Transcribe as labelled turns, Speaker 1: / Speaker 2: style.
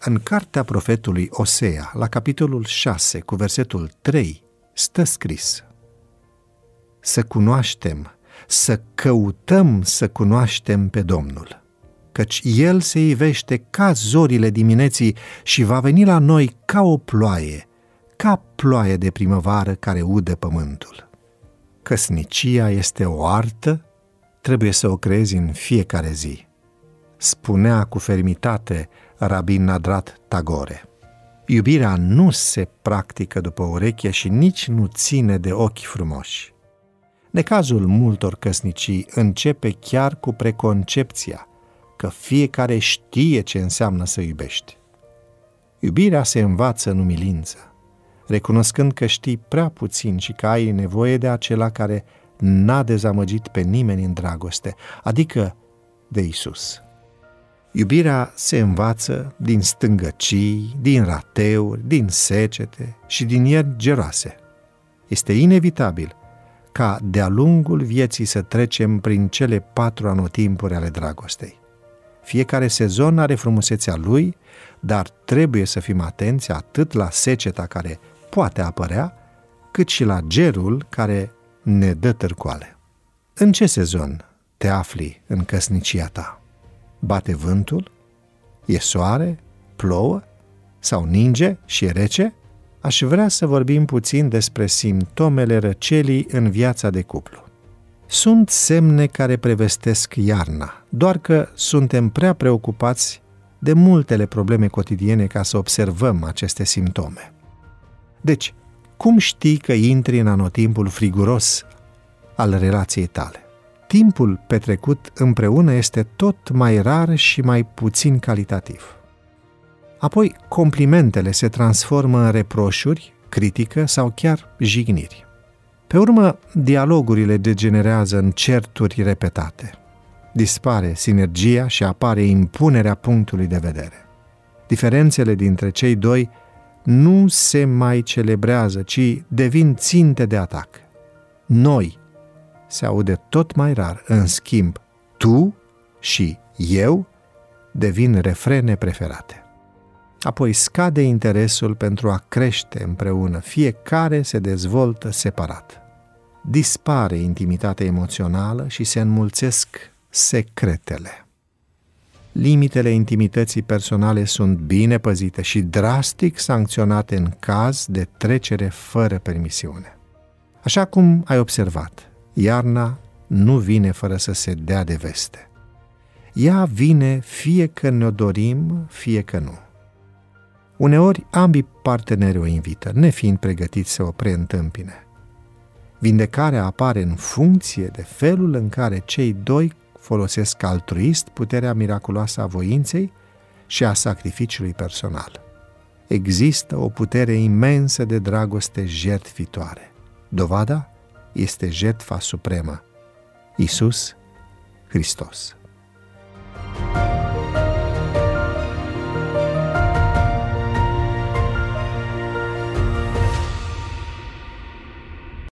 Speaker 1: În cartea profetului Osea, la capitolul 6, cu versetul 3, stă scris Să cunoaștem, să căutăm să cunoaștem pe Domnul, căci El se ivește ca zorile dimineții și va veni la noi ca o ploaie, ca ploaie de primăvară care udă pământul. Căsnicia este o artă, trebuie să o creezi în fiecare zi. Spunea cu fermitate Rabin Nadrat Tagore. Iubirea nu se practică după ureche și nici nu ține de ochi frumoși. Necazul multor căsnicii începe chiar cu preconcepția că fiecare știe ce înseamnă să iubești. Iubirea se învață în umilință, recunoscând că știi prea puțin și că ai nevoie de acela care n-a dezamăgit pe nimeni în dragoste, adică de Isus. Iubirea se învață din stângăcii, din rateuri, din secete și din ieri geroase. Este inevitabil ca de-a lungul vieții să trecem prin cele patru anotimpuri ale dragostei. Fiecare sezon are frumusețea lui, dar trebuie să fim atenți atât la seceta care poate apărea, cât și la gerul care ne dă târcoale. În ce sezon te afli în căsnicia ta? Bate vântul? E soare? Plouă? Sau ninge și e rece? Aș vrea să vorbim puțin despre simptomele răcelii în viața de cuplu. Sunt semne care prevestesc iarna, doar că suntem prea preocupați de multele probleme cotidiene ca să observăm aceste simptome. Deci, cum știi că intri în anotimpul friguros al relației tale? Timpul petrecut împreună este tot mai rar și mai puțin calitativ. Apoi, complimentele se transformă în reproșuri, critică sau chiar jigniri. Pe urmă, dialogurile degenerează în certuri repetate. Dispare sinergia și apare impunerea punctului de vedere. Diferențele dintre cei doi nu se mai celebrează, ci devin ținte de atac. Noi se aude tot mai rar. În schimb, tu și eu devin refrene preferate. Apoi scade interesul pentru a crește împreună, fiecare se dezvoltă separat. Dispare intimitatea emoțională și se înmulțesc secretele. Limitele intimității personale sunt bine păzite și drastic sancționate în caz de trecere fără permisiune. Așa cum ai observat, Iarna nu vine fără să se dea de veste. Ea vine fie că ne-o dorim, fie că nu. Uneori ambii parteneri o invită, nefiind pregătiți să o preîntâmpine. Vindecarea apare în funcție de felul în care cei doi folosesc altruist puterea miraculoasă a voinței și a sacrificiului personal. Există o putere imensă de dragoste jertfitoare. Dovada? Este jertfa supremă, Isus Hristos.